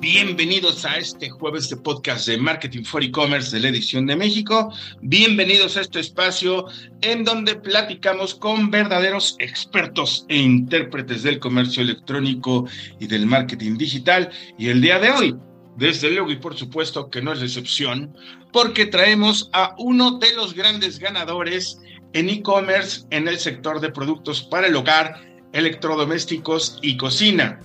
Bienvenidos a este jueves de podcast de Marketing for E-Commerce de la edición de México. Bienvenidos a este espacio en donde platicamos con verdaderos expertos e intérpretes del comercio electrónico y del marketing digital. Y el día de hoy, desde luego y por supuesto que no es excepción, porque traemos a uno de los grandes ganadores en e-commerce en el sector de productos para el hogar, electrodomésticos y cocina.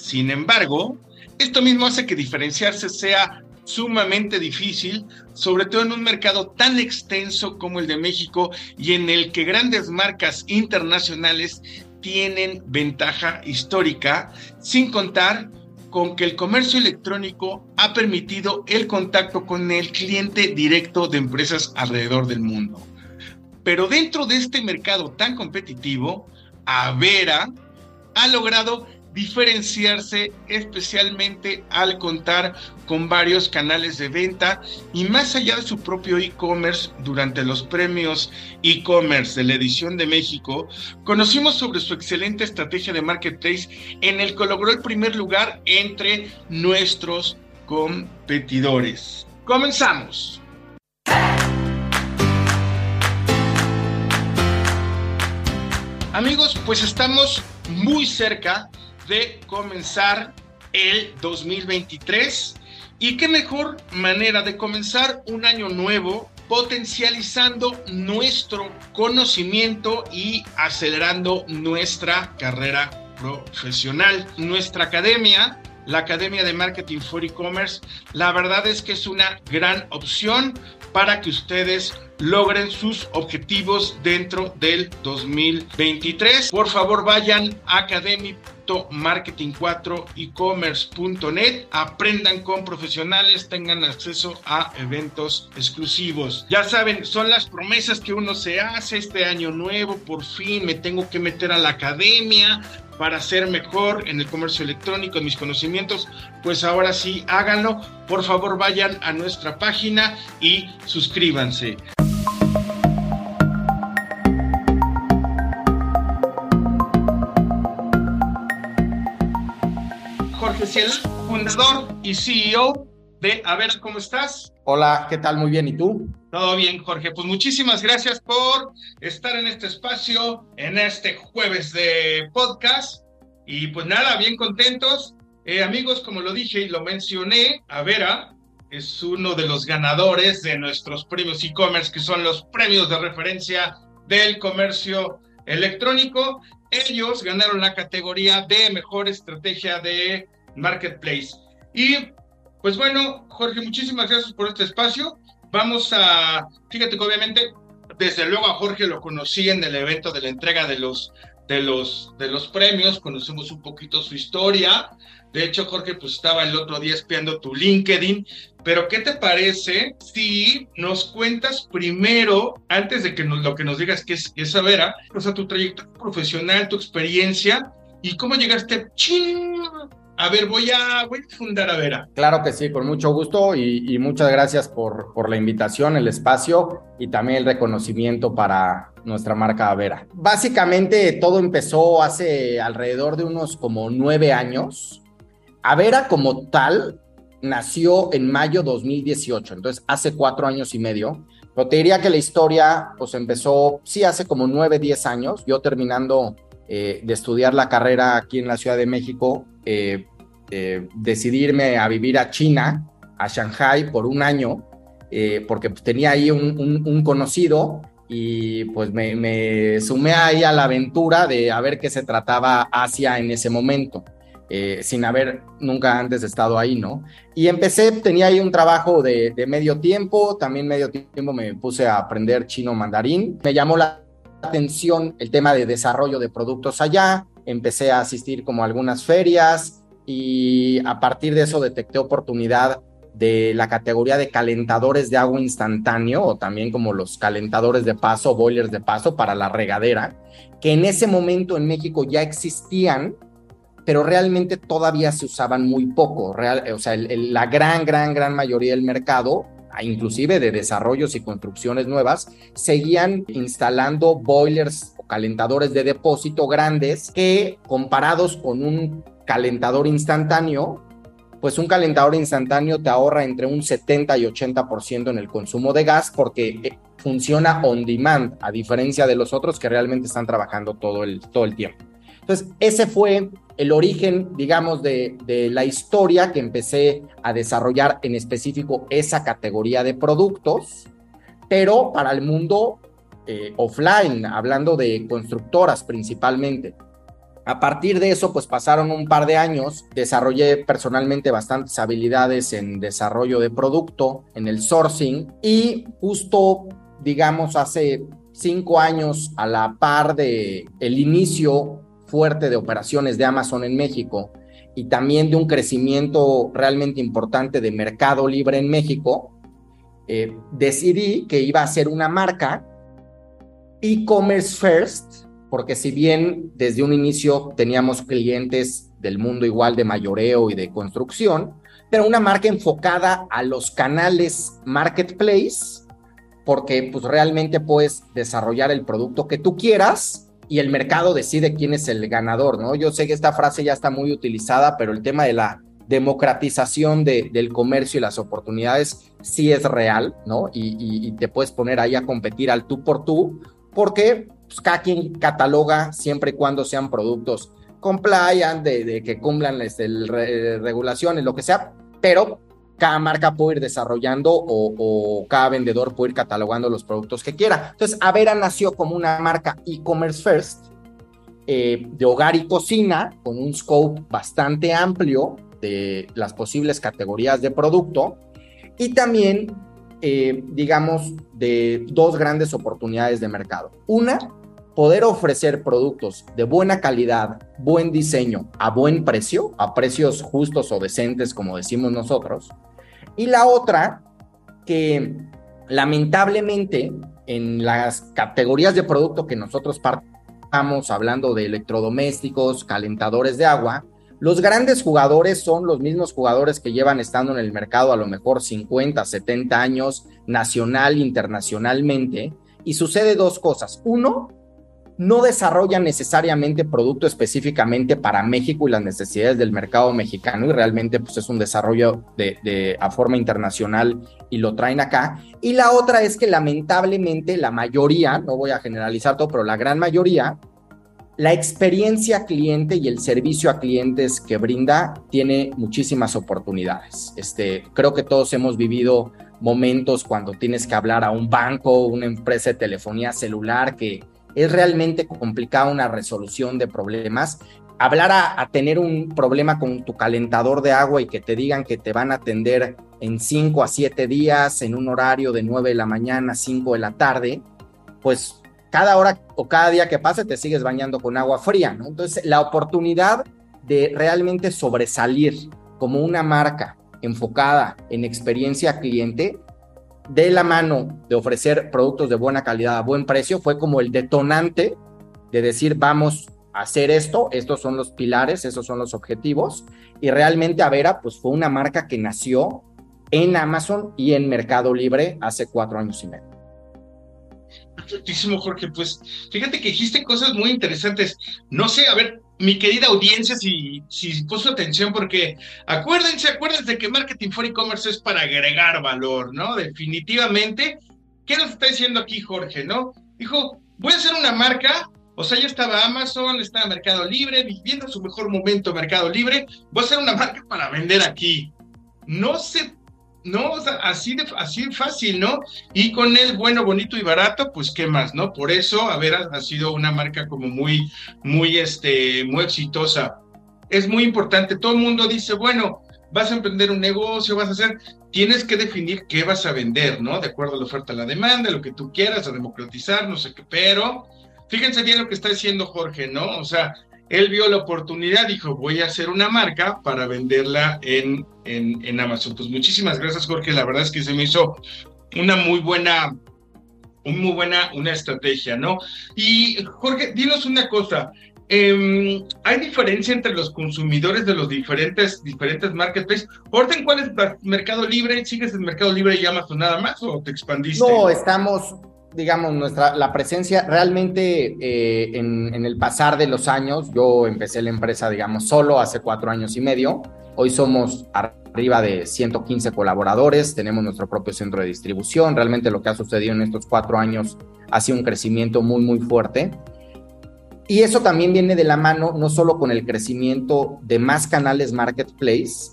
Sin embargo, esto mismo hace que diferenciarse sea sumamente difícil, sobre todo en un mercado tan extenso como el de México y en el que grandes marcas internacionales tienen ventaja histórica, sin contar con que el comercio electrónico ha permitido el contacto con el cliente directo de empresas alrededor del mundo. Pero dentro de este mercado tan competitivo, Avera ha logrado diferenciarse especialmente al contar con varios canales de venta y más allá de su propio e-commerce durante los premios e-commerce de la edición de México, conocimos sobre su excelente estrategia de marketplace en el que logró el primer lugar entre nuestros competidores. Comenzamos. Amigos, pues estamos muy cerca de comenzar el 2023. Y qué mejor manera de comenzar un año nuevo potencializando nuestro conocimiento y acelerando nuestra carrera profesional. Nuestra academia, la Academia de Marketing for E-Commerce, la verdad es que es una gran opción para que ustedes logren sus objetivos dentro del 2023. Por favor, vayan a academy.marketing4ecommerce.net, aprendan con profesionales, tengan acceso a eventos exclusivos. Ya saben, son las promesas que uno se hace este año nuevo, por fin me tengo que meter a la academia, para ser mejor en el comercio electrónico, en mis conocimientos, pues ahora sí háganlo. Por favor, vayan a nuestra página y suscríbanse. Jorge Ciel, fundador y CEO de A ver, ¿cómo estás? Hola, ¿qué tal? Muy bien, ¿y tú? Todo bien, Jorge. Pues muchísimas gracias por estar en este espacio, en este jueves de podcast. Y pues nada, bien contentos. Eh, amigos, como lo dije y lo mencioné, Avera es uno de los ganadores de nuestros premios e-commerce, que son los premios de referencia del comercio electrónico. Ellos ganaron la categoría de mejor estrategia de marketplace. Y pues bueno, Jorge, muchísimas gracias por este espacio. Vamos a, fíjate que obviamente, desde luego a Jorge lo conocí en el evento de la entrega de los, de los, de los premios, conocemos un poquito su historia. De hecho, Jorge, pues estaba el otro día espiando tu LinkedIn. Pero, ¿qué te parece si nos cuentas primero, antes de que nos, lo que nos digas que es, esa Vera, o sea, tu trayectoria profesional, tu experiencia y cómo llegaste a ver, voy a, fundar a Vera. Claro que sí, con mucho gusto y, muchas gracias por, la invitación, el espacio y también el reconocimiento para nuestra marca Avera. Básicamente todo empezó hace alrededor de unos como nueve años. Avera como tal nació en mayo 2018, entonces hace cuatro años y medio. Pero te diría que la historia pues empezó, sí, hace como nueve, diez años, yo terminando eh, de estudiar la carrera aquí en la Ciudad de México, eh, eh, decidirme a vivir a China, a Shanghai, por un año, porque pues, tenía ahí un, conocido y pues me, sumé ahí a la aventura de a ver qué se trataba Asia en ese momento. sin haber nunca antes estado ahí, ¿no? Y empecé, tenía ahí un trabajo de, de medio tiempo, también medio tiempo me puse a aprender chino mandarín. Me llamó la atención el tema de desarrollo de productos allá, empecé a asistir como a algunas ferias y a partir de eso detecté oportunidad de la categoría de calentadores de agua instantáneo o también como los calentadores de paso, boilers de paso para la regadera, que en ese momento en México ya existían, pero realmente todavía se usaban muy poco. O sea, la gran, gran, gran mayoría del mercado inclusive de desarrollos y construcciones nuevas, seguían instalando boilers o calentadores de depósito grandes que comparados con un calentador instantáneo, pues un calentador instantáneo te ahorra entre un 70 y 80% en el consumo de gas porque eh, funciona on demand, a diferencia de los otros que realmente están trabajando todo el, todo el tiempo. Entonces, ese fue el origen, digamos, de, la historia que empecé a desarrollar en específico esa categoría de productos, pero para el mundo eh, offline, hablando de constructoras principalmente. A partir de eso, pues pasaron un par de años, desarrollé personalmente bastantes habilidades en desarrollo de producto, en el sourcing y justo, digamos, hace cinco años a la par de el inicio fuerte de operaciones de Amazon en México y también de un crecimiento realmente importante de Mercado Libre en México, eh, decidí que iba a ser una marca e-commerce first, porque si bien desde un inicio teníamos clientes del mundo igual de mayoreo y de construcción, pero una marca enfocada a los canales marketplace, porque pues realmente puedes desarrollar el producto que tú quieras y el mercado decide quién es el ganador, ¿no? Yo sé que esta frase ya está muy utilizada, pero el tema de la democratización de, del comercio y las oportunidades sí es real, ¿no? Y, te puedes poner ahí a competir al tú por tú, porque pues, cada quien cataloga siempre y cuando sean productos compliant, de, de que cumplan este, regulaciones, lo que sea, pero cada marca puede ir desarrollando o, cada vendedor puede ir catalogando los productos que quiera. Entonces, Avera nació como una marca e-commerce first eh, de hogar y cocina con un scope bastante amplio de las posibles categorías de producto y también, eh, digamos, de dos grandes oportunidades de mercado. Una, poder ofrecer productos de buena calidad, buen diseño, a buen precio, a precios justos o decentes, como decimos nosotros. Y la otra, que lamentablemente en las categorías de producto que nosotros partamos, hablando de electrodomésticos, calentadores de agua, los grandes jugadores son los mismos jugadores que llevan estando en el mercado a lo mejor 50, 70 años, nacional, internacionalmente, y sucede dos cosas. Uno, no desarrollan necesariamente producto específicamente para México y las necesidades del mercado mexicano y realmente pues es un desarrollo de, a forma internacional y lo traen acá. Y la otra es que lamentablemente la mayoría, no voy a generalizar todo, pero la gran mayoría, la experiencia cliente y el servicio a clientes que brinda tiene muchísimas oportunidades. Este, creo que todos hemos vivido momentos cuando tienes que hablar a un banco, una empresa de telefonía celular que es realmente complicada una resolución de problemas. Hablar a, tener un problema con tu calentador de agua y que te digan que te van a atender en 5 a 7 días, en un horario de 9 de la mañana a 5 de la tarde, pues cada hora o cada día que pase te sigues bañando con agua fría, ¿no? Entonces, la oportunidad de realmente sobresalir como una marca enfocada en experiencia cliente de la mano de ofrecer productos de buena calidad a buen precio fue como el detonante de decir vamos a hacer esto, estos son los pilares, esos son los objetivos y realmente Avera pues fue una marca que nació en Amazon y en Mercado Libre hace cuatro años y medio. Perfectísimo, Jorge. Pues fíjate que dijiste cosas muy interesantes. No sé, a ver, mi querida audiencia, si, si puso atención, porque acuérdense, acuérdense que Marketing for E-Commerce es para agregar valor, ¿no? Definitivamente. ¿Qué nos está diciendo aquí Jorge, no? Dijo, voy a hacer una marca, o sea, ya estaba Amazon, estaba Mercado Libre, viviendo su mejor momento Mercado Libre, voy a hacer una marca para vender aquí. No se no, así de, así fácil, ¿no? Y con el bueno, bonito y barato, pues qué más, ¿no? Por eso, a ver, ha, sido una marca como muy, muy, este, muy exitosa. Es muy importante, todo el mundo dice, bueno, vas a emprender un negocio, vas a hacer, tienes que definir qué vas a vender, ¿no? De acuerdo a la oferta, a la demanda, lo que tú quieras, a democratizar, no sé qué, pero fíjense bien lo que está diciendo Jorge, ¿no? O sea, él vio la oportunidad, dijo, voy a hacer una marca para venderla en, en, Amazon. Pues muchísimas gracias, Jorge. La verdad es que se me hizo una muy buena, muy buena una estrategia, ¿no? Y Jorge, dinos una cosa. Em, ¿Hay diferencia entre los consumidores de los diferentes, diferentes marketplaces? Orden, ¿cuál es Mercado Libre? ¿Sigues en Mercado Libre y Amazon nada más o te expandiste? No, estamos digamos, nuestra, la presencia realmente eh, en, en, el pasar de los años, yo empecé la empresa, digamos, solo hace cuatro años y medio. Hoy somos arriba de 115 colaboradores, tenemos nuestro propio centro de distribución. Realmente lo que ha sucedido en estos cuatro años ha sido un crecimiento muy, muy fuerte. Y eso también viene de la mano no solo con el crecimiento de más canales marketplace,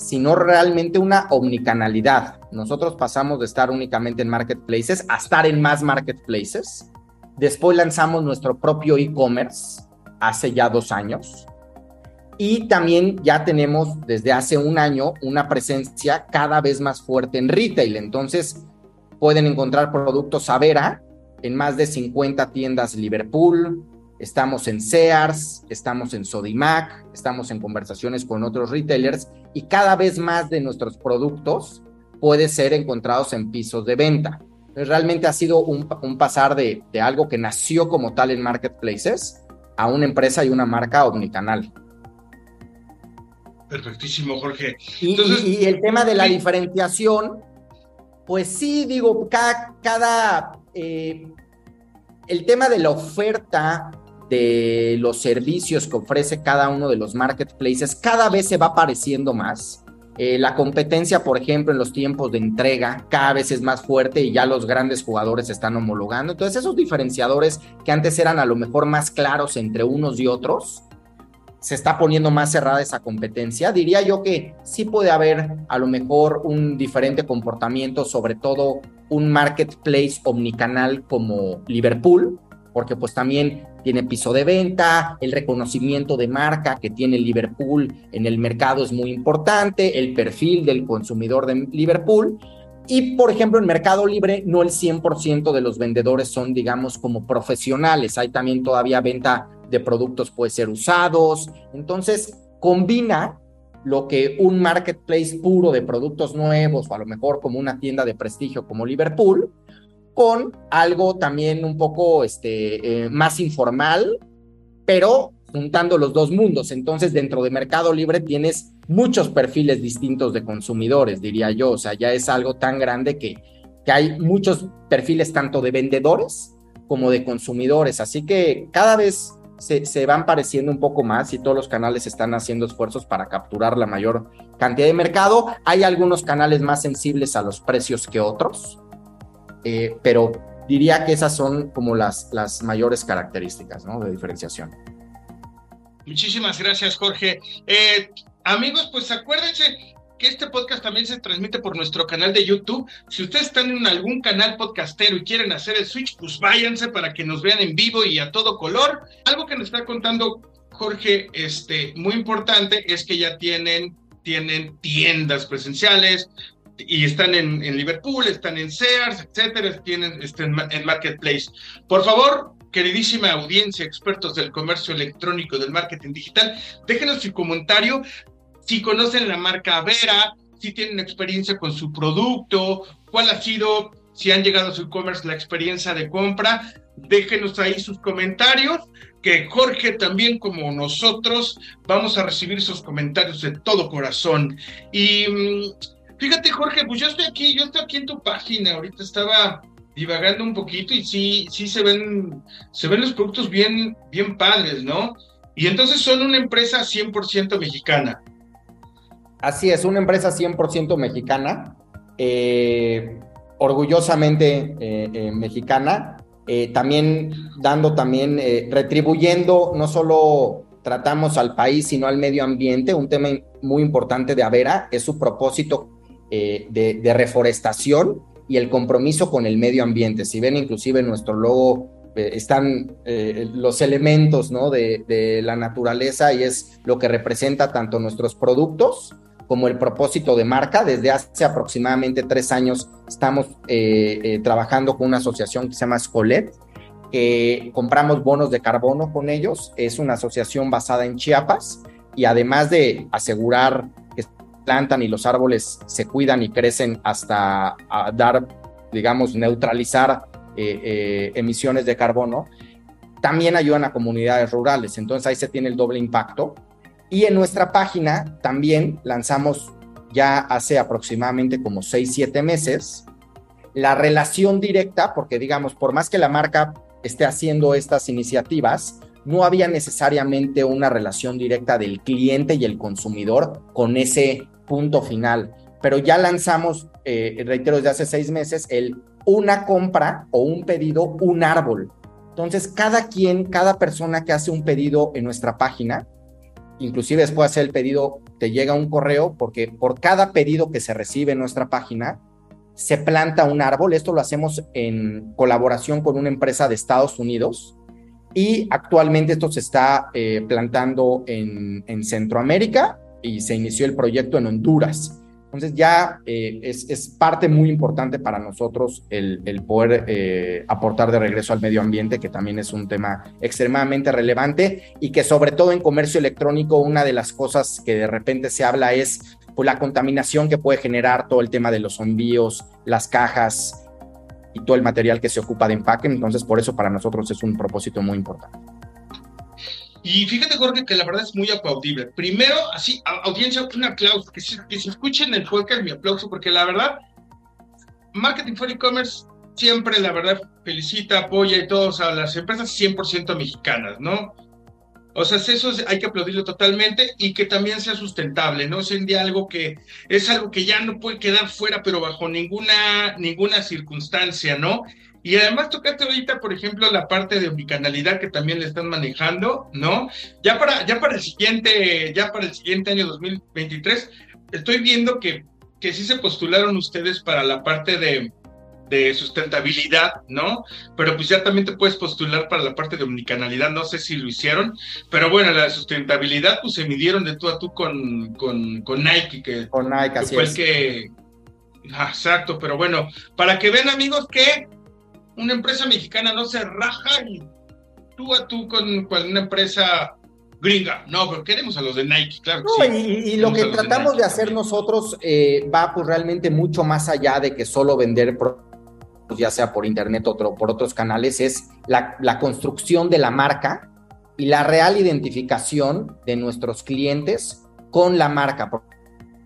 sino realmente una omnicanalidad. Nosotros pasamos de estar únicamente en marketplaces a estar en más marketplaces. Después lanzamos nuestro propio e-commerce hace ya dos años. Y también ya tenemos desde hace un año una presencia cada vez más fuerte en retail. Entonces pueden encontrar productos Avera en más de 50 tiendas Liverpool, estamos en Sears, estamos en Sodimac, estamos en conversaciones con otros retailers y cada vez más de nuestros productos puede ser encontrados en pisos de venta. realmente ha sido un, pasar de, algo que nació como tal en marketplaces a una empresa y una marca omnicanal. Perfectísimo, Jorge. y, el tema de la diferenciación, pues sí, digo, cada, cada eh, el tema de la oferta de los servicios que ofrece cada uno de los marketplaces cada vez se va apareciendo más. Eh, la competencia, por ejemplo, en los tiempos de entrega cada vez es más fuerte y ya los grandes jugadores están homologando. Entonces, esos diferenciadores que antes eran a lo mejor más claros entre unos y otros, se está poniendo más cerrada esa competencia. Diría yo que sí puede haber a lo mejor un diferente comportamiento, sobre todo un marketplace omnicanal como Liverpool, porque pues también tiene piso de venta, el reconocimiento de marca que tiene Liverpool en el mercado es muy importante, el perfil del consumidor de Liverpool. Y, por ejemplo, en Mercado Libre no el 100% de los vendedores son, digamos, como profesionales. Hay también todavía venta de productos, puede ser usados. Entonces, combina lo que un marketplace puro de productos nuevos o a lo mejor como una tienda de prestigio como Liverpool con algo también un poco este, eh, más informal, pero juntando los dos mundos. Entonces, dentro de Mercado Libre tienes muchos perfiles distintos de consumidores, diría yo. O sea, ya es algo tan grande que, que hay muchos perfiles tanto de vendedores como de consumidores. Así que cada vez se, se, van pareciendo un poco más y todos los canales están haciendo esfuerzos para capturar la mayor cantidad de mercado. Hay algunos canales más sensibles a los precios que otros. Eh, pero diría que esas son como las, las mayores características ¿no? de diferenciación. Muchísimas gracias, Jorge. Eh, amigos, pues acuérdense que este podcast también se transmite por nuestro canal de YouTube. Si ustedes están en algún canal podcastero y quieren hacer el switch, pues váyanse para que nos vean en vivo y a todo color. Algo que nos está contando Jorge, este, muy importante, es que ya tienen, tienen tiendas presenciales, y están en, Liverpool, están en Sears, etcétera, tienen están en Marketplace. Por favor, queridísima audiencia, expertos del comercio electrónico, del marketing digital, déjenos su comentario si conocen la marca Vera, si tienen experiencia con su producto, cuál ha sido, si han llegado a su e-commerce, la experiencia de compra. Déjenos ahí sus comentarios, que Jorge también como nosotros vamos a recibir sus comentarios de todo corazón. Y mm, Fíjate, Jorge, pues yo estoy aquí, yo estoy aquí en tu página, ahorita estaba divagando un poquito y sí, sí se ven, se ven los productos bien, bien padres, ¿no? Y entonces son una empresa 100% mexicana. Así es, una empresa 100% mexicana, eh, orgullosamente eh, eh, mexicana, también dando, también retribuyendo, no solo tratamos al país, sino al medio ambiente, un tema muy importante de Avera es su propósito eh, de, reforestación y el compromiso con el medio ambiente. Si ven inclusive en nuestro logo eh, están eh, los elementos ¿no? de, la naturaleza y es lo que representa tanto nuestros productos como el propósito de marca. Desde hace aproximadamente tres años estamos trabajando con una asociación que se llama Scolet, que compramos bonos de carbono con ellos. Es una asociación basada en Chiapas y además de asegurar plantan y los árboles se cuidan y crecen hasta dar, digamos, neutralizar eh, eh, emisiones de carbono, también ayudan a comunidades rurales. Entonces ahí se tiene el doble impacto. Y en nuestra página también lanzamos ya hace aproximadamente como 6, 7 meses la relación directa, porque digamos, por más que la marca esté haciendo estas iniciativas, no había necesariamente una relación directa del cliente y el consumidor con ese punto final. Pero ya lanzamos, eh, reitero, desde hace seis meses, el una compra o un pedido, un árbol. Entonces, cada quien, cada persona que hace un pedido en nuestra página, inclusive después de hacer el pedido, te llega un correo, porque por cada pedido que se recibe en nuestra página, se planta un árbol. Esto lo hacemos en colaboración con una empresa de Estados Unidos y actualmente esto se está eh, plantando en, Centroamérica y se inició el proyecto en Honduras. Entonces ya eh, es, parte muy importante para nosotros el, poder eh, aportar de regreso al medio ambiente, que también es un tema extremadamente relevante y que sobre todo en comercio electrónico una de las cosas que de repente se habla es pues, la contaminación que puede generar todo el tema de los envíos, las cajas, y todo el material que se ocupa de empaque. Entonces, por eso para nosotros es un propósito muy importante. Y fíjate, Jorge, que la verdad es muy aplaudible. Primero, así, audiencia, un aplauso, que se, que se escuchen el podcast, mi aplauso, porque la verdad, Marketing for E-Commerce siempre, la verdad, felicita, apoya y todos a las empresas 100% mexicanas, ¿no? O sea, eso hay que aplaudirlo totalmente y que también sea sustentable, ¿no? Es algo que es algo que ya no puede quedar fuera, pero bajo ninguna, ninguna circunstancia, ¿no? Y además tocaste ahorita, por ejemplo, la parte de omnicanalidad que también le están manejando, ¿no? Ya para, ya para el siguiente, ya para el siguiente año 2023, estoy viendo que, que sí se postularon ustedes para la parte de, de sustentabilidad, ¿no? Pero pues ya también te puedes postular para la parte de omnicanalidad, no sé si lo hicieron, pero bueno, la sustentabilidad pues se midieron de tú a tú con, con, con Nike, que, con Nike, así fue el que... Ah, exacto, pero bueno, para que vean amigos que una empresa mexicana no se raja y tú a tú con, con una empresa gringa. No, pero queremos a los de Nike, claro. y, lo que tratamos de, hacer nosotros eh, va pues realmente mucho más allá de que solo vender productos ya sea por internet o por otros canales, es la, la construcción de la marca y la real identificación de nuestros clientes con la marca.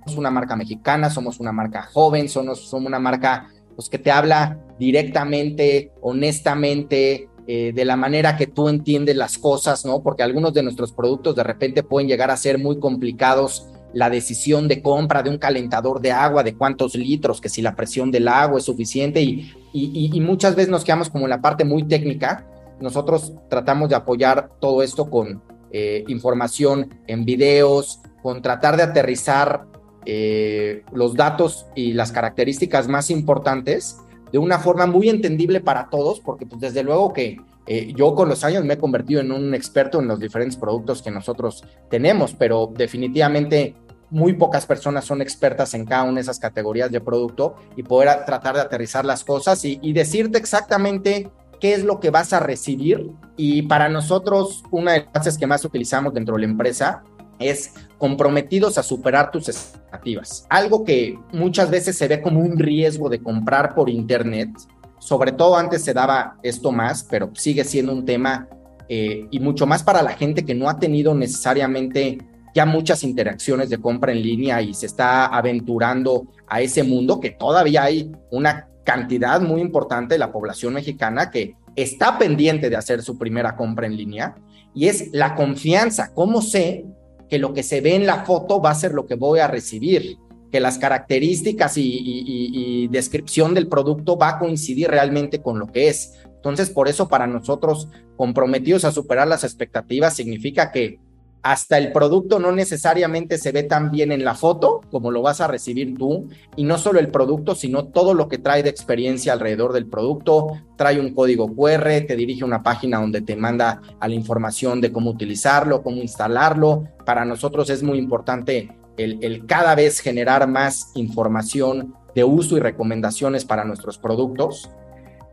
Somos una marca mexicana, somos una marca joven, somos, somos una marca pues, que te habla directamente, honestamente, eh, de la manera que tú entiendes las cosas, ¿no? Porque algunos de nuestros productos de repente pueden llegar a ser muy complicados la decisión de compra de un calentador de agua, de cuántos litros, que si la presión del agua es suficiente y, y, muchas veces nos quedamos como en la parte muy técnica. Nosotros tratamos de apoyar todo esto con eh, información en videos, con tratar de aterrizar eh, los datos y las características más importantes de una forma muy entendible para todos, porque pues desde luego que eh, yo con los años me he convertido en un experto en los diferentes productos que nosotros tenemos, pero definitivamente muy pocas personas son expertas en cada una de esas categorías de producto y poder tratar de aterrizar las cosas y, decirte exactamente qué es lo que vas a recibir. Y para nosotros, una de las cosas que más utilizamos dentro de la empresa es comprometidos a superar tus expectativas. Algo que muchas veces se ve como un riesgo de comprar por Internet, sobre todo antes se daba esto más, pero sigue siendo un tema eh, y mucho más para la gente que no ha tenido necesariamente ya muchas interacciones de compra en línea y se está aventurando a ese mundo que todavía hay una cantidad muy importante de la población mexicana que está pendiente de hacer su primera compra en línea y es la confianza. ¿Cómo sé que lo que se ve en la foto va a ser lo que voy a recibir? Que las características y, descripción del producto va a coincidir realmente con lo que es. Entonces, por eso para nosotros, comprometidos a superar las expectativas, significa que hasta el producto no necesariamente se ve tan bien en la foto como lo vas a recibir tú. Y no solo el producto, sino todo lo que trae de experiencia alrededor del producto. Trae un código QR, te dirige a una página donde te manda a la información de cómo utilizarlo, cómo instalarlo. Para nosotros es muy importante el, el cada vez generar más información de uso y recomendaciones para nuestros productos.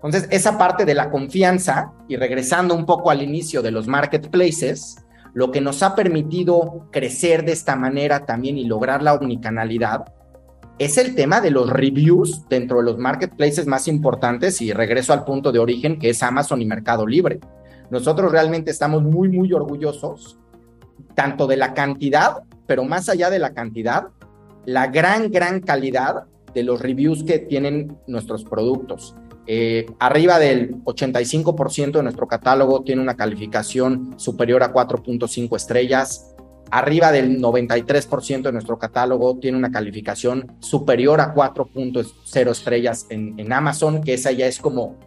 Entonces, esa parte de la confianza, y regresando un poco al inicio de los marketplaces, lo que nos ha permitido crecer de esta manera también y lograr la omnicanalidad es el tema de los reviews dentro de los marketplaces más importantes y regreso al punto de origen que es Amazon y Mercado Libre. Nosotros realmente estamos muy, muy orgullosos tanto de la cantidad, pero más allá de la cantidad, la gran, gran calidad de los reviews que tienen nuestros productos. Eh, arriba del 85% de nuestro catálogo tiene una calificación superior a 4.5 estrellas. Arriba del 93% de nuestro catálogo tiene una calificación superior a 4.0 estrellas en, Amazon, que esa ya es como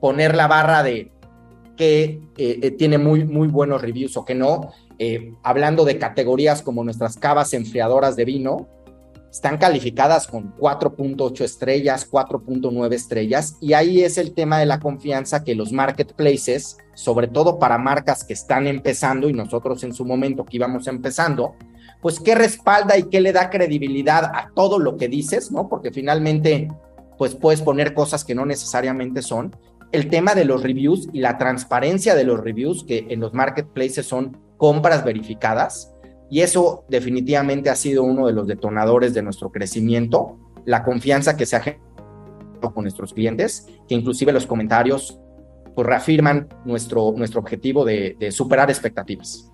poner la barra de que eh, eh, tiene muy, muy buenos reviews o que no. hablando de categorías como nuestras cavas enfriadoras de vino, están calificadas con 4.8 estrellas, 4.9 estrellas, y ahí es el tema de la confianza que los marketplaces, sobre todo para marcas que están empezando y nosotros en su momento que íbamos empezando, pues qué respalda y qué le da credibilidad a todo lo que dices, ¿no? Porque finalmente, pues puedes poner cosas que no necesariamente son. El tema de los reviews y la transparencia de los reviews, que en los marketplaces son compras verificadas, y eso definitivamente ha sido uno de los detonadores de nuestro crecimiento, la confianza que se ha generado con nuestros clientes, que inclusive los comentarios pues, reafirman nuestro, nuestro objetivo de, superar expectativas.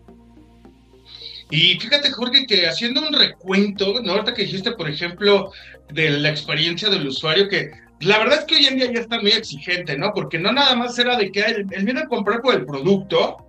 Y fíjate, Jorge, que haciendo un recuento, ¿no? Ahorita que dijiste, por ejemplo, de la experiencia del usuario, que la verdad es que hoy en día ya está muy exigente, ¿no? Porque no nada más era de que él, viene a comprar por el producto,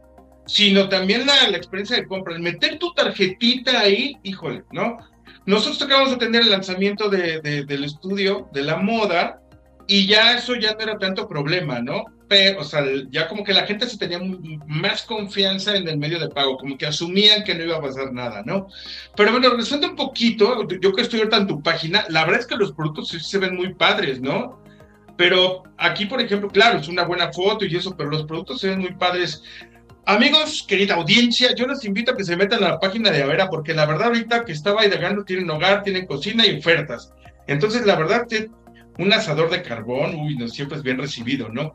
sino también la, experiencia de compra. El meter tu tarjetita ahí, híjole, ¿no? Nosotros acabamos de tener el lanzamiento de, del estudio de la moda y ya eso ya no era tanto problema, ¿no? Pero, o sea, ya como que la gente se tenía más confianza en el medio de pago, como que asumían que no iba a pasar nada, ¿no? Pero bueno, regresando un poquito, yo que estoy ahorita en tu página, la verdad es que los productos sí se ven muy padres, ¿no? Pero aquí, por ejemplo, claro, es una buena foto y eso, pero los productos se ven muy padres. Amigos, querida audiencia, yo les invito a que se metan a la página de Avera, porque la verdad ahorita que estaba indagando tienen hogar, tienen cocina y ofertas. Entonces, la verdad, un asador de carbón, uy, no siempre es bien recibido, ¿no?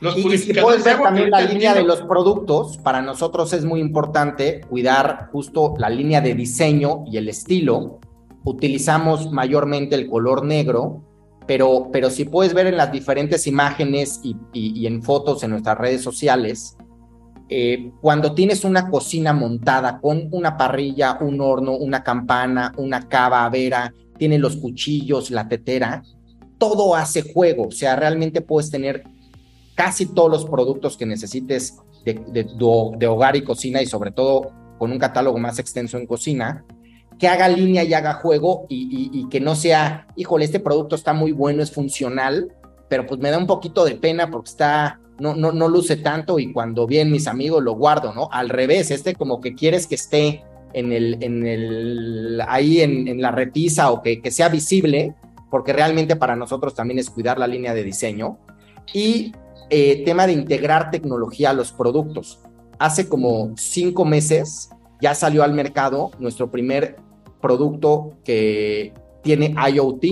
Los y, si puedes ver también la línea de los productos, para nosotros es muy importante cuidar justo la línea de diseño y el estilo. Utilizamos mayormente el color negro, pero, pero si puedes ver en las diferentes imágenes y, y en fotos en nuestras redes sociales, eh, cuando tienes una cocina montada con una parrilla, un horno, una campana, una cava, vera, tiene los cuchillos, la tetera, todo hace juego. O sea, realmente puedes tener casi todos los productos que necesites de, hogar y cocina y sobre todo con un catálogo más extenso en cocina, que haga línea y haga juego y, y que no sea, híjole, este producto está muy bueno, es funcional, pero pues me da un poquito de pena porque está no, no, no luce tanto y cuando vienen mis amigos lo guardo, ¿no? Al revés, este como que quieres que esté en el, en el, ahí en, la repisa o que, que, sea visible, porque realmente para nosotros también es cuidar la línea de diseño. Y eh, tema de integrar tecnología a los productos. Hace como cinco meses ya salió al mercado nuestro primer producto que tiene IoT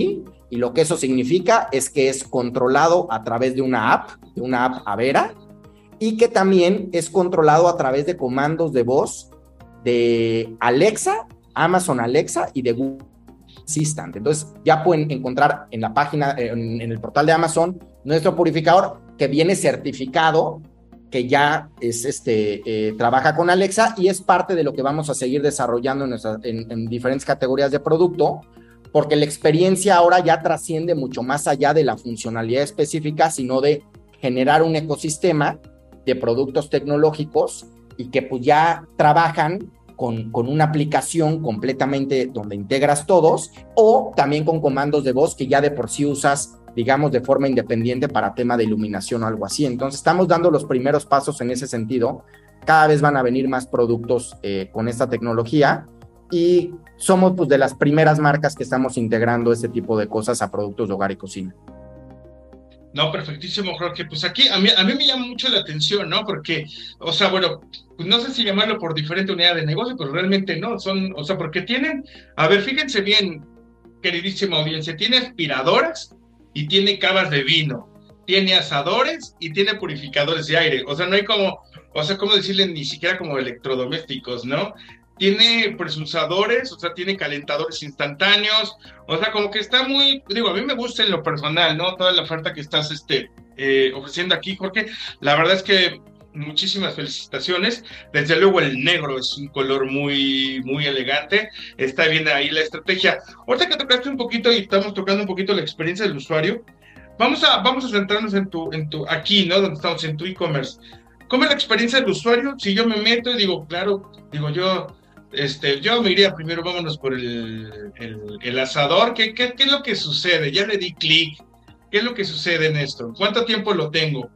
y lo que eso significa es que es controlado a través de una app, de una app Avera, y que también es controlado a través de comandos de voz de Alexa, Amazon Alexa y de Google Assistant. Entonces ya pueden encontrar en la página, en, el portal de Amazon, nuestro purificador que viene certificado, que ya es este, eh, trabaja con Alexa y es parte de lo que vamos a seguir desarrollando en, en diferentes categorías de producto porque la experiencia ahora ya trasciende mucho más allá de la funcionalidad específica, sino de generar un ecosistema de productos tecnológicos y que pues ya trabajan con, con, una aplicación completamente donde integras todos o también con comandos de voz que ya de por sí usas, digamos, de forma independiente para tema de iluminación o algo así. Entonces estamos dando los primeros pasos en ese sentido. Cada vez van a venir más productos eh, con esta tecnología y somos pues de las primeras marcas que estamos integrando este tipo de cosas a productos de hogar y cocina. No, perfectísimo, Jorge. Pues aquí a mí, a mí me llama mucho la atención, ¿no? Porque, o sea, bueno, pues no sé si llamarlo por diferente unidad de negocio, pero realmente no, son, o sea, porque tienen, a ver, fíjense bien, queridísima audiencia, tiene aspiradoras y tiene cavas de vino, tiene asadores y tiene purificadores de aire, o sea, no hay como, o sea, ¿cómo decirle? Ni siquiera como electrodomésticos, ¿no? Tiene presusadores, o sea, tiene calentadores instantáneos, o sea, como que está muy, digo, a mí me gusta en lo personal, ¿no? Toda la oferta que estás este, eh, ofreciendo aquí, Jorge, la verdad es que muchísimas felicitaciones. Desde luego el negro es un color muy, muy elegante. Está bien ahí la estrategia. Ahorita que tocaste un poquito y estamos tocando un poquito la experiencia del usuario, vamos a, vamos a centrarnos en tu, en tu, aquí, ¿no? Donde estamos, en tu e-commerce. ¿Cómo es la experiencia del usuario? Si yo me meto y digo, claro, digo yo, este, yo me iría primero, vámonos por el, el, asador. ¿Qué, ¿Qué, qué, es lo que sucede? Ya le di clic. ¿Qué es lo que sucede en esto? ¿Cuánto tiempo lo tengo?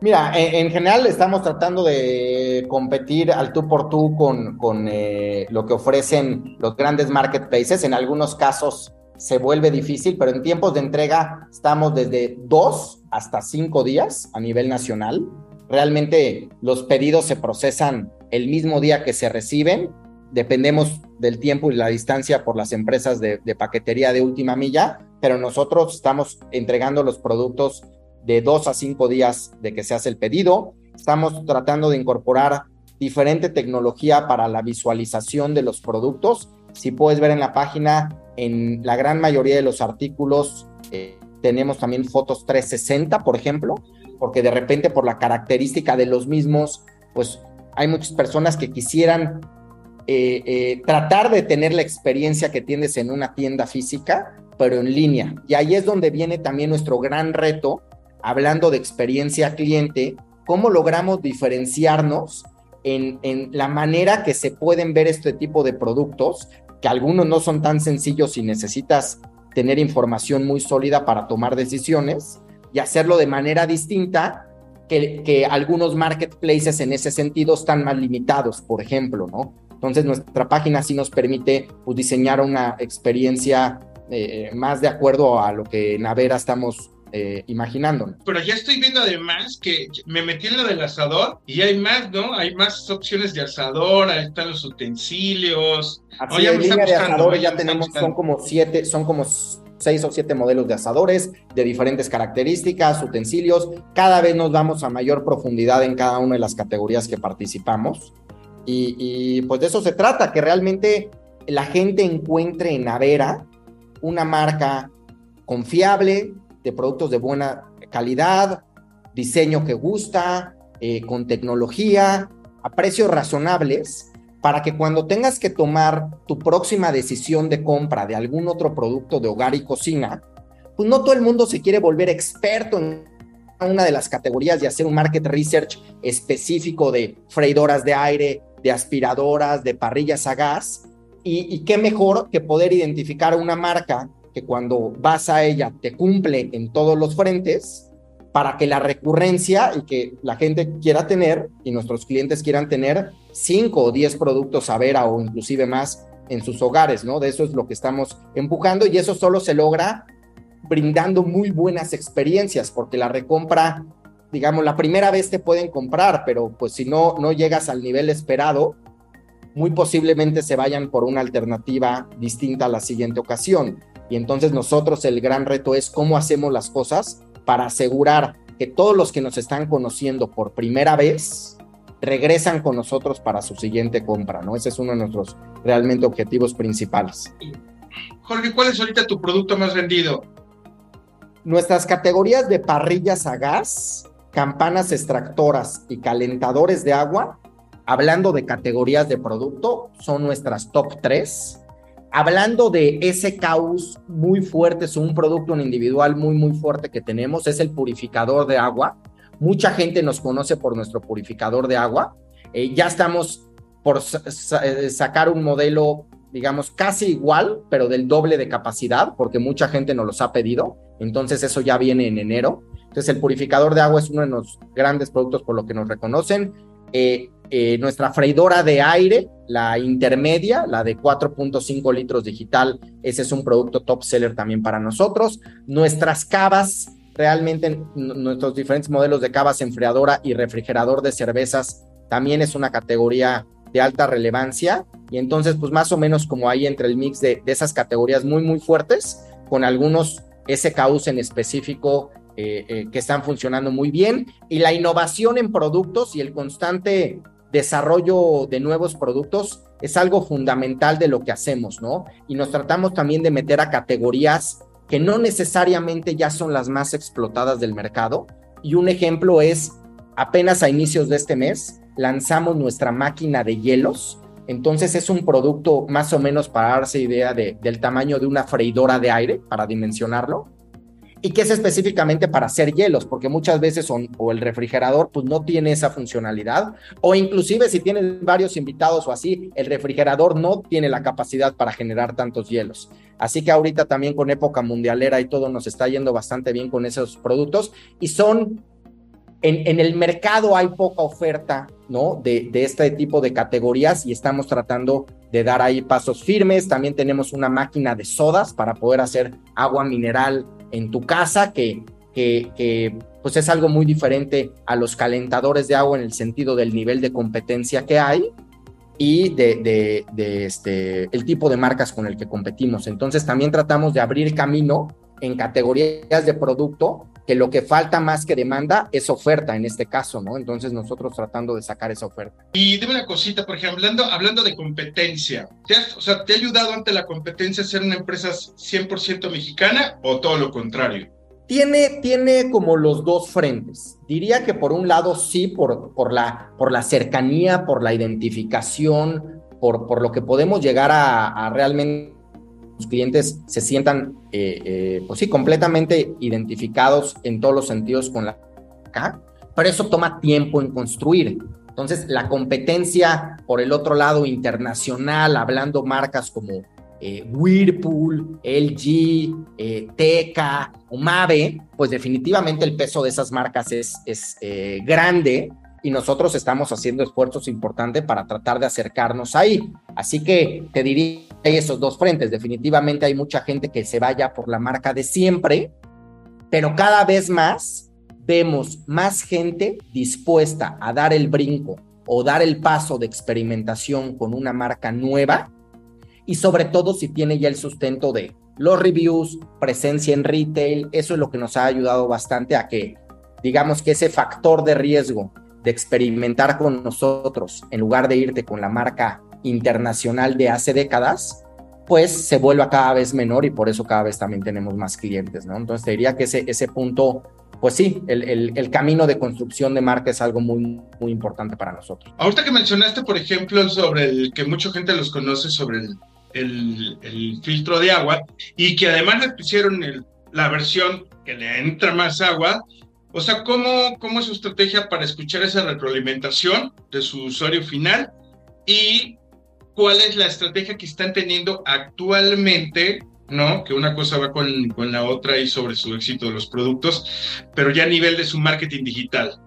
Mira, en, general estamos tratando de competir al tú por tú con, con eh, lo que ofrecen los grandes marketplaces. En algunos casos se vuelve difícil, pero en tiempos de entrega estamos desde dos hasta cinco días a nivel nacional. Realmente los pedidos se procesan el mismo día que se reciben. Dependemos del tiempo y la distancia por las empresas de, paquetería de última milla, pero nosotros estamos entregando los productos de dos a cinco días de que se hace el pedido. Estamos tratando de incorporar diferente tecnología para la visualización de los productos. Si puedes ver en la página, en la gran mayoría de los artículos eh, tenemos también fotos 360, por ejemplo, porque de repente por la característica de los mismos, pues hay muchas personas que quisieran eh, eh, tratar de tener la experiencia que tienes en una tienda física, pero en línea. Y ahí es donde viene también nuestro gran reto hablando de experiencia cliente, cómo logramos diferenciarnos en, la manera que se pueden ver este tipo de productos, que algunos no son tan sencillos y necesitas tener información muy sólida para tomar decisiones y hacerlo de manera distinta que, que, algunos marketplaces en ese sentido están más limitados, por ejemplo, ¿no? Entonces nuestra página sí nos permite pues, diseñar una experiencia eh, más de acuerdo a lo que en Avera estamos eh, imaginándonos. Pero ya estoy viendo además que me metí en lo del asador y hay más, ¿no? Hay más opciones de asador, ahí están los utensilios. Así ya línea de asadores ya tenemos, son como siete, son como seis o siete modelos de asadores de diferentes características, utensilios. Cada vez nos vamos a mayor profundidad en cada una de las categorías que participamos. Y, y pues de eso se trata, que realmente la gente encuentre en Avera una marca confiable, de productos de buena calidad, diseño que gusta, eh, con tecnología, a precios razonables, para que cuando tengas que tomar tu próxima decisión de compra de algún otro producto de hogar y cocina, pues no todo el mundo se quiere volver experto en una de las categorías y hacer un market research específico de freidoras de aire, de aspiradoras, de parrillas a gas. Y, y qué mejor que poder identificar una marca que cuando vas a ella te cumple en todos los frentes para que la recurrencia y que la gente quiera tener y nuestros clientes quieran tener 5 o 10 productos a Vera o inclusive más en sus hogares, ¿no? De eso es lo que estamos empujando y eso solo se logra brindando muy buenas experiencias porque la recompra, digamos, la primera vez te pueden comprar, pero pues si no, no llegas al nivel esperado, muy posiblemente se vayan por una alternativa distinta a la siguiente ocasión. Y entonces nosotros el gran reto es cómo hacemos las cosas para asegurar que todos los que nos están conociendo por primera vez regresan con nosotros para su siguiente compra, ¿no? Ese es uno de nuestros realmente objetivos principales. Jorge, ¿cuál es ahorita tu producto más vendido? Nuestras categorías de parrillas a gas, campanas extractoras y calentadores de agua, hablando de categorías de producto, son nuestras top 3 hablando de ese caos muy fuerte, es un producto individual muy, muy fuerte que tenemos, es el purificador de agua. Mucha gente nos conoce por nuestro purificador de agua. Eh, ya estamos por eh, sacar un modelo, digamos, casi igual, pero del doble de capacidad, porque mucha gente nos los ha pedido. Entonces eso ya viene en enero. Entonces el purificador de agua es uno de los grandes productos por lo que nos reconocen. Eh, nuestra freidora de aire, la intermedia, la de 4.5 litros digital, ese es un producto top seller también para nosotros. Nuestras cavas, realmente nuestros diferentes modelos de cavas enfriadora y refrigerador de cervezas también es una categoría de alta relevancia y entonces pues más o menos como ahí entre el mix de, esas categorías muy muy fuertes con algunos SKUs en específico eh, eh, que están funcionando muy bien y la innovación en productos y el constante desarrollo de nuevos productos es algo fundamental de lo que hacemos, ¿no? Y nos tratamos también de meter a categorías que no necesariamente ya son las más explotadas del mercado. Y un ejemplo es apenas a inicios de este mes lanzamos nuestra máquina de hielos. Entonces es un producto más o menos para darse idea de, del tamaño de una freidora de aire, para dimensionarlo y que es específicamente para hacer hielos, porque muchas veces son, o el refrigerador pues no tiene esa funcionalidad, o inclusive si tienes varios invitados o así, el refrigerador no tiene la capacidad para generar tantos hielos. Así que ahorita también con época mundialera y todo nos está yendo bastante bien con esos productos y son, en, el mercado hay poca oferta, ¿no? De, de este tipo de categorías y estamos tratando de dar ahí pasos firmes. También tenemos una máquina de sodas para poder hacer agua mineral en tu casa, que, que, pues es algo muy diferente a los calentadores de agua en el sentido del nivel de competencia que hay y de, de, este, el tipo de marcas con el que competimos. Entonces también tratamos de abrir camino en categorías de producto que lo que falta más que demanda es oferta en este caso, ¿no? Entonces nosotros tratando de sacar esa oferta. Y dime una cosita, por ejemplo, hablando, hablando de competencia, ¿te o sea, ¿te ha ayudado ante la competencia a ser una empresa 100% mexicana o todo lo contrario? Tiene, tiene como los dos frentes. Diría que por un lado sí, por, por, la, por la cercanía, por la identificación, por, por lo que podemos llegar a, a realmente los clientes se sientan, eh, eh, pues sí, completamente identificados en todos los sentidos con la acá, pero eso toma tiempo en construir. Entonces, la competencia, por el otro lado, internacional, hablando marcas como eh, Whirlpool, LG, eh, Teca o Mave, pues definitivamente el peso de esas marcas es, es grande y nosotros estamos haciendo esfuerzos importantes para tratar de acercarnos ahí. Así que te diría hay esos dos frentes. Definitivamente hay mucha gente que se vaya por la marca de siempre, pero cada vez más vemos más gente dispuesta a dar el brinco o dar el paso de experimentación con una marca nueva y sobre todo si tiene ya el sustento de los reviews, presencia en retail, eso es lo que nos ha ayudado bastante a que digamos que ese factor de riesgo de experimentar con nosotros en lugar de irte con la marca internacional de hace décadas, pues se vuelva cada vez menor y por eso cada vez también tenemos más clientes, ¿no? Entonces te diría que ese, ese punto, pues sí, el, el, camino de construcción de marca es algo muy, muy importante para nosotros. Ahorita que mencionaste, por ejemplo, sobre el que mucha gente los conoce sobre el, el, el filtro de agua y que además le pusieron la versión que le entra más agua, o sea, ¿cómo, ¿cómo es su estrategia para escuchar esa retroalimentación de su usuario final y cuál es la estrategia que están teniendo actualmente, ¿no? Que una cosa va con, con la otra y sobre su éxito de los productos, pero ya a nivel de su marketing digital.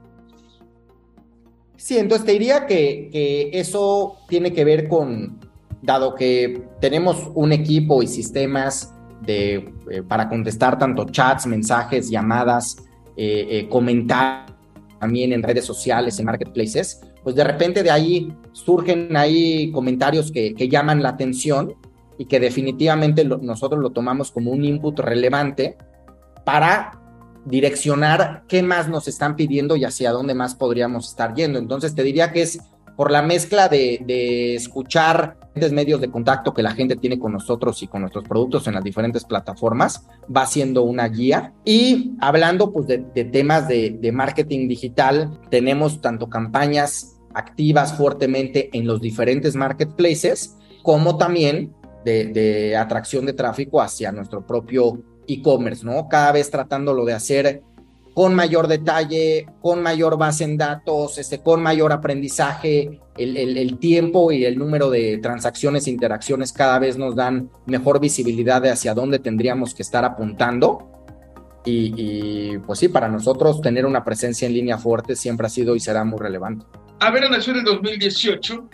Sí, entonces te diría que, que eso tiene que ver con, dado que tenemos un equipo y sistemas de, eh, para contestar tanto chats, mensajes, llamadas, eh, eh, comentarios también en redes sociales, en marketplaces, pues de repente de ahí surgen ahí comentarios que, llaman la atención y que definitivamente nosotros lo tomamos como un input relevante para direccionar qué más nos están pidiendo y hacia dónde más podríamos estar yendo. Entonces te diría que es por la mezcla de, de escuchar medios de contacto que la gente tiene con nosotros y con nuestros productos en las diferentes plataformas, va siendo una guía. Y hablando pues de, temas de, de marketing digital, tenemos tanto campañas activas fuertemente en los diferentes marketplaces, como también de, de, atracción de tráfico hacia nuestro propio e-commerce, ¿no? Cada vez tratándolo de hacer con mayor detalle, con mayor base en datos, este, con mayor aprendizaje, el, el, tiempo y el número de transacciones e interacciones cada vez nos dan mejor visibilidad de hacia dónde tendríamos que estar apuntando. Y, y, pues sí, para nosotros tener una presencia en línea fuerte siempre ha sido y será muy relevante. A ver, nació en el 2018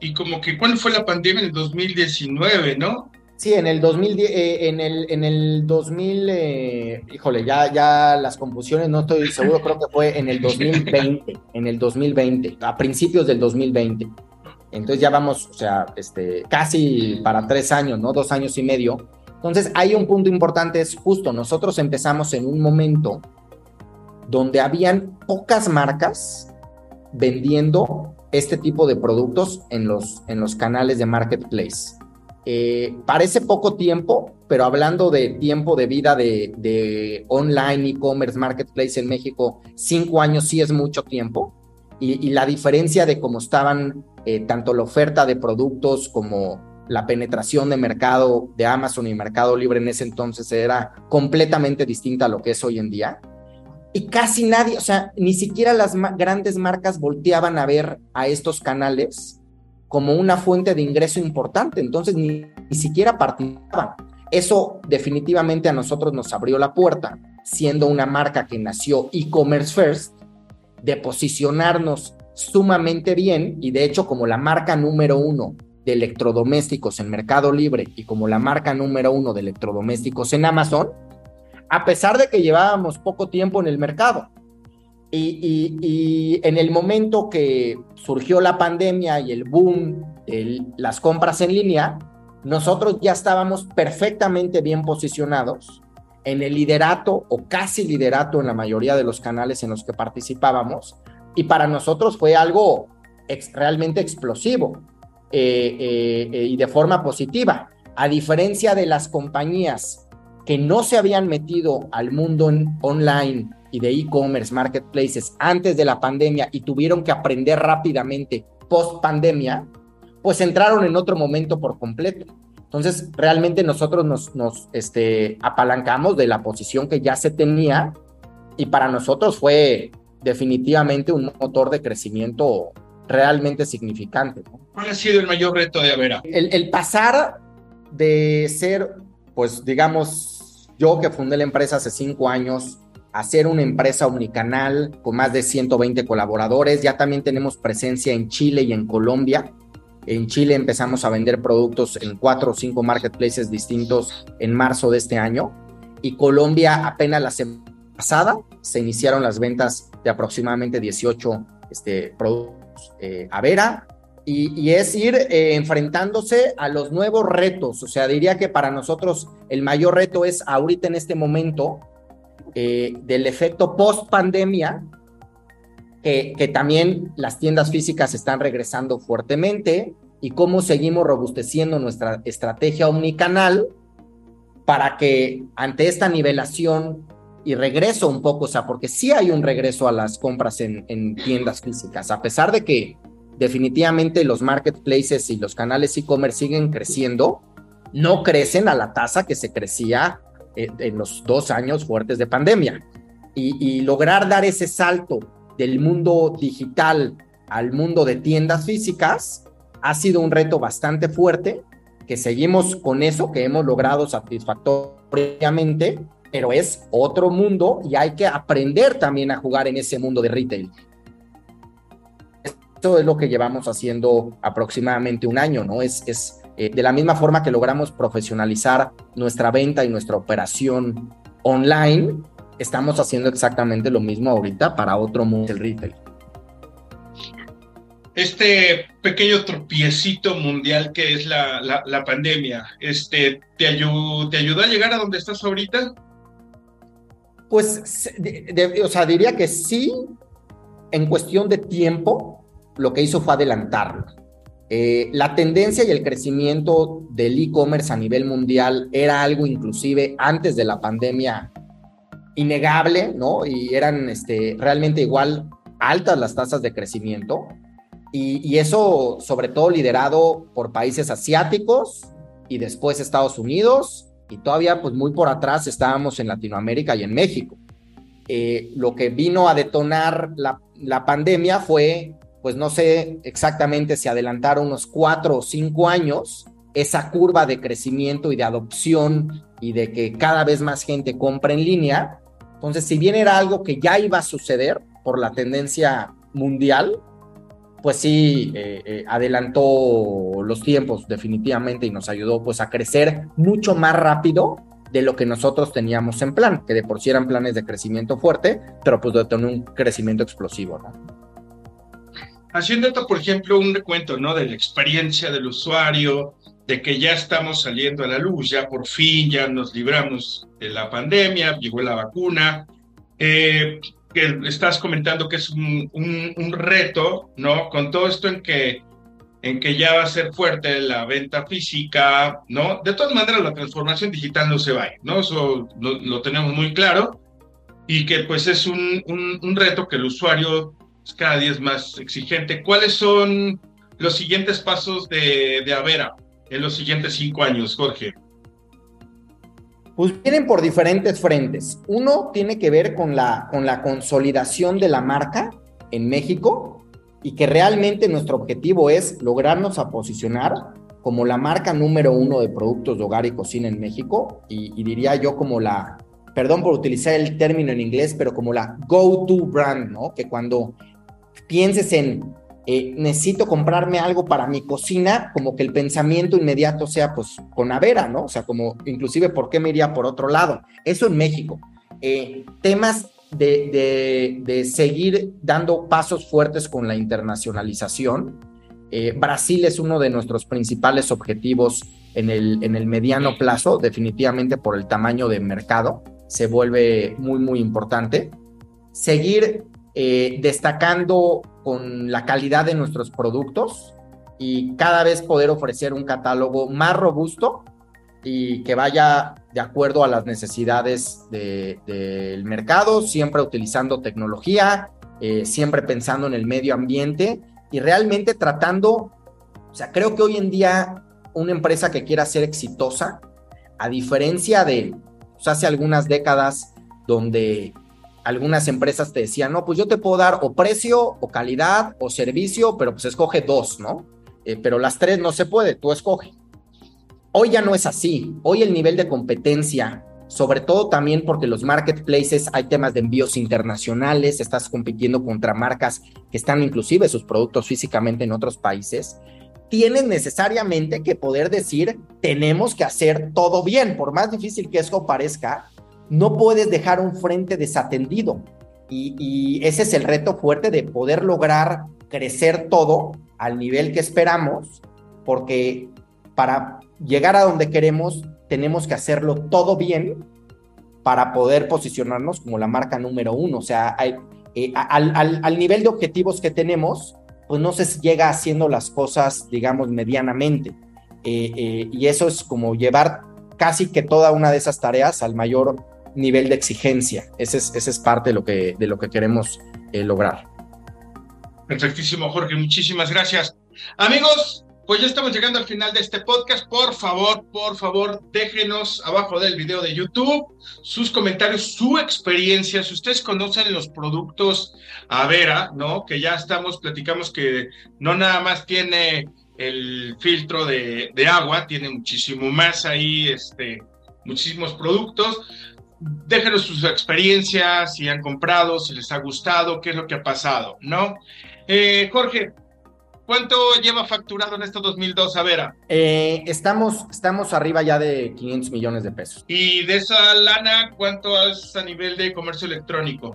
y como que cuando fue la pandemia en el 2019, ¿no? Sí, en el 2010, eh, en el, en el 2000, eh, híjole, ya, ya las confusiones, no estoy seguro, creo que fue en el 2020, en el 2020, a principios del 2020. Entonces ya vamos, o sea, este, casi para tres años, ¿no? Dos años y medio. Entonces, hay un punto importante, es justo, nosotros empezamos en un momento donde habían pocas marcas vendiendo este tipo de productos en los, en los canales de marketplace. Eh, para ese poco tiempo pero hablando de tiempo de vida de, de online e-commerce marketplace en México, cinco años sí es mucho tiempo. Y, y la diferencia de cómo estaban eh, tanto la oferta de productos como la penetración de mercado de Amazon y Mercado Libre en ese entonces era completamente distinta a lo que es hoy en día. Y casi nadie, o sea, ni siquiera las grandes marcas volteaban a ver a estos canales como una fuente de ingreso importante, entonces ni, ni siquiera participaban. Eso definitivamente a nosotros nos abrió la puerta, siendo una marca que nació e-commerce first, de posicionarnos sumamente bien y de hecho como la marca número uno de electrodomésticos en Mercado Libre y como la marca número uno de electrodomésticos en Amazon, a pesar de que llevábamos poco tiempo en el mercado. Y, en el momento que surgió la pandemia y el boom de las compras en línea, nosotros ya estábamos perfectamente bien posicionados en el liderato o casi liderato en la mayoría de los canales en los que participábamos. Y para nosotros fue algo realmente explosivo eh, eh, eh, y de forma positiva. A diferencia de las compañías que no se habían metido al mundo online y de e-commerce, marketplaces antes de la pandemia y tuvieron que aprender rápidamente post pandemia, pues entraron en otro momento por completo. Entonces, realmente nosotros nos, nos este, apalancamos de la posición que ya se tenía y para nosotros fue definitivamente un motor de crecimiento realmente significante. ¿Cuál ha sido el mayor reto de Avera? El, el pasar de ser, pues digamos, yo que fundé la empresa hace cinco años, a ser una empresa omnicanal con más de 120 colaboradores. Ya también tenemos presencia en Chile y en Colombia. En Chile empezamos a vender productos en cuatro o cinco marketplaces distintos en marzo de este año. Y Colombia apenas la semana pasada se iniciaron las ventas de aproximadamente 18 este, productos eh, a Vera y, es ir eh, enfrentándose a los nuevos retos. O sea, diría que para nosotros el mayor reto es ahorita en este momento eh, del efecto post pandemia, que, también las tiendas físicas están regresando fuertemente y cómo seguimos robusteciendo nuestra estrategia omnicanal para que ante esta nivelación y regreso un poco, o sea, porque sí hay un regreso a las compras en, tiendas físicas, a pesar de que definitivamente los marketplaces y los canales e-commerce siguen creciendo, no crecen a la tasa que se crecía en, los dos años fuertes de pandemia. Y, lograr dar ese salto del mundo digital al mundo de tiendas físicas ha sido un reto bastante fuerte, que seguimos con eso, que hemos logrado satisfactoriamente, pero es otro mundo y hay que aprender también a jugar en ese mundo de retail. Esto es lo que llevamos haciendo aproximadamente un año, ¿no? Es, es eh, de la misma forma que logramos profesionalizar nuestra venta y nuestra operación online, estamos haciendo exactamente lo mismo ahorita para otro mundo del retail. Este pequeño tropiecito mundial que es la, la, pandemia, este, ¿te, ¿te ayudó a llegar a donde estás ahorita? Pues, o sea, diría que sí, en cuestión de tiempo, lo que hizo fue adelantarlo. Eh, la tendencia y el crecimiento del e-commerce a nivel mundial era algo inclusive antes de la pandemia innegable, ¿no? Y eran este, realmente igual altas las tasas de crecimiento. Y, eso sobre todo liderado por países asiáticos y después Estados Unidos y todavía pues muy por atrás estábamos en Latinoamérica y en México. Eh, lo que vino a detonar la, pandemia fue, pues no sé exactamente si adelantaron unos cuatro o cinco años esa curva de crecimiento y de adopción y de que cada vez más gente compra en línea. Entonces, si bien era algo que ya iba a suceder por la tendencia mundial, pues sí, eh, eh, adelantó los tiempos definitivamente y nos ayudó pues a crecer mucho más rápido de lo que nosotros teníamos en plan, que de por sí eran planes de crecimiento fuerte, pero pues de tener un crecimiento explosivo, ¿no? Haciendo por ejemplo, un recuento, ¿no? De la experiencia del usuario, de que ya estamos saliendo a la luz, ya por fin, ya nos libramos de la pandemia, llegó la vacuna. Eh, que estás comentando que es un, un, reto, ¿no? Con todo esto en que en que ya va a ser fuerte la venta física, ¿no? De todas maneras, la transformación digital no se va, ¿no? Eso lo, tenemos muy claro y que pues es un, un, reto que el usuario pues, cada día es más exigente. ¿Cuáles son los siguientes pasos de, de Avera en los siguientes cinco años, Jorge? Pues vienen por diferentes frentes. Uno tiene que ver con la, con la consolidación de la marca en México y que realmente nuestro objetivo es lograrnos a posicionar como la marca número uno de productos de hogar y cocina en México y, diría yo como la, perdón por utilizar el término en inglés, pero como la go-to brand, ¿no? Que cuando pienses en eh, necesito comprarme algo para mi cocina, como que el pensamiento inmediato sea pues con Avera, ¿no? O sea, como inclusive, ¿por qué me iría por otro lado? Eso en México. Eh, temas de, de, seguir dando pasos fuertes con la internacionalización. Eh, Brasil es uno de nuestros principales objetivos en el, en el mediano plazo, definitivamente por el tamaño de mercado, se vuelve muy, muy importante. Seguir destacando con la calidad de nuestros productos y cada vez poder ofrecer un catálogo más robusto y que vaya de acuerdo a las necesidades del mercado, siempre utilizando tecnología, eh, siempre pensando en el medio ambiente y realmente tratando, o sea, creo que hoy en día una empresa que quiera ser exitosa, a diferencia de pues, hace algunas décadas donde algunas empresas te decían, no, pues yo te puedo dar o precio, o calidad, o servicio, pero pues escoge dos, ¿no? Eh, pero las tres no se puede, tú escoge. Hoy ya no es así. Hoy el nivel de competencia, sobre todo también porque los marketplaces hay temas de envíos internacionales, estás compitiendo contra marcas que están inclusive sus productos físicamente en otros países, tienes necesariamente que poder decir, tenemos que hacer todo bien, por más difícil que eso parezca, no puedes dejar un frente desatendido. Y, ese es el reto fuerte de poder lograr crecer todo al nivel que esperamos, porque para llegar a donde queremos tenemos que hacerlo todo bien para poder posicionarnos como la marca número uno. O sea, eh, al, nivel de objetivos que tenemos, pues no se llega haciendo las cosas, digamos, medianamente. Eh, eh, y eso es como llevar casi que toda una de esas tareas al mayor nivel de exigencia. Ese es, ese es parte de lo que, de lo que queremos eh, lograr. Perfectísimo, Jorge. Muchísimas gracias. Amigos, pues ya estamos llegando al final de este podcast. Por favor, por favor, déjenos abajo del video de YouTube sus comentarios, su experiencia. Si ustedes conocen los productos Avera, ¿no? Que ya estamos, platicamos que no nada más tiene el filtro de, de agua, tiene muchísimo más ahí, este, muchísimos productos déjenos sus experiencias, si han comprado, si les ha gustado, qué es lo que ha pasado, ¿no? Eh, Jorge, ¿cuánto lleva facturado en este 2002 Avera? Eh, estamos, estamos arriba ya de 500 millones de pesos. ¿Y de esa lana, cuánto es a nivel de comercio electrónico?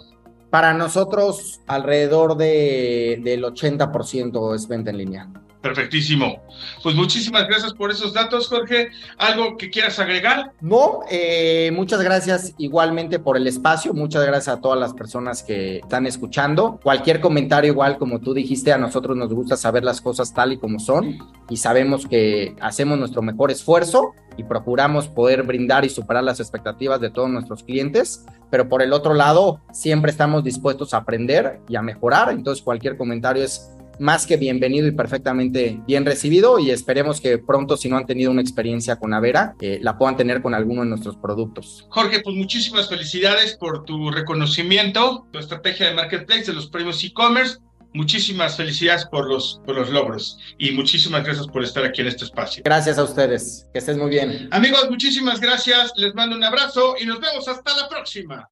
Para nosotros, alrededor de, del 80% es venta en línea. Perfectísimo. Pues muchísimas gracias por esos datos, Jorge. ¿Algo que quieras agregar? No, eh, muchas gracias igualmente por el espacio. Muchas gracias a todas las personas que están escuchando. Cualquier comentario, igual como tú dijiste, a nosotros nos gusta saber las cosas tal y como son y sabemos que hacemos nuestro mejor esfuerzo y procuramos poder brindar y superar las expectativas de todos nuestros clientes. Pero por el otro lado, siempre estamos dispuestos a aprender y a mejorar. Entonces, cualquier comentario es más que bienvenido y perfectamente bien recibido y esperemos que pronto, si no han tenido una experiencia con Avera, eh, la puedan tener con alguno de nuestros productos. Jorge, pues muchísimas felicidades por tu reconocimiento, tu estrategia de marketplace de los premios e-commerce. Muchísimas felicidades por los, por los logros y muchísimas gracias por estar aquí en este espacio. Gracias a ustedes, que estés muy bien. Amigos, muchísimas gracias, les mando un abrazo y nos vemos hasta la próxima.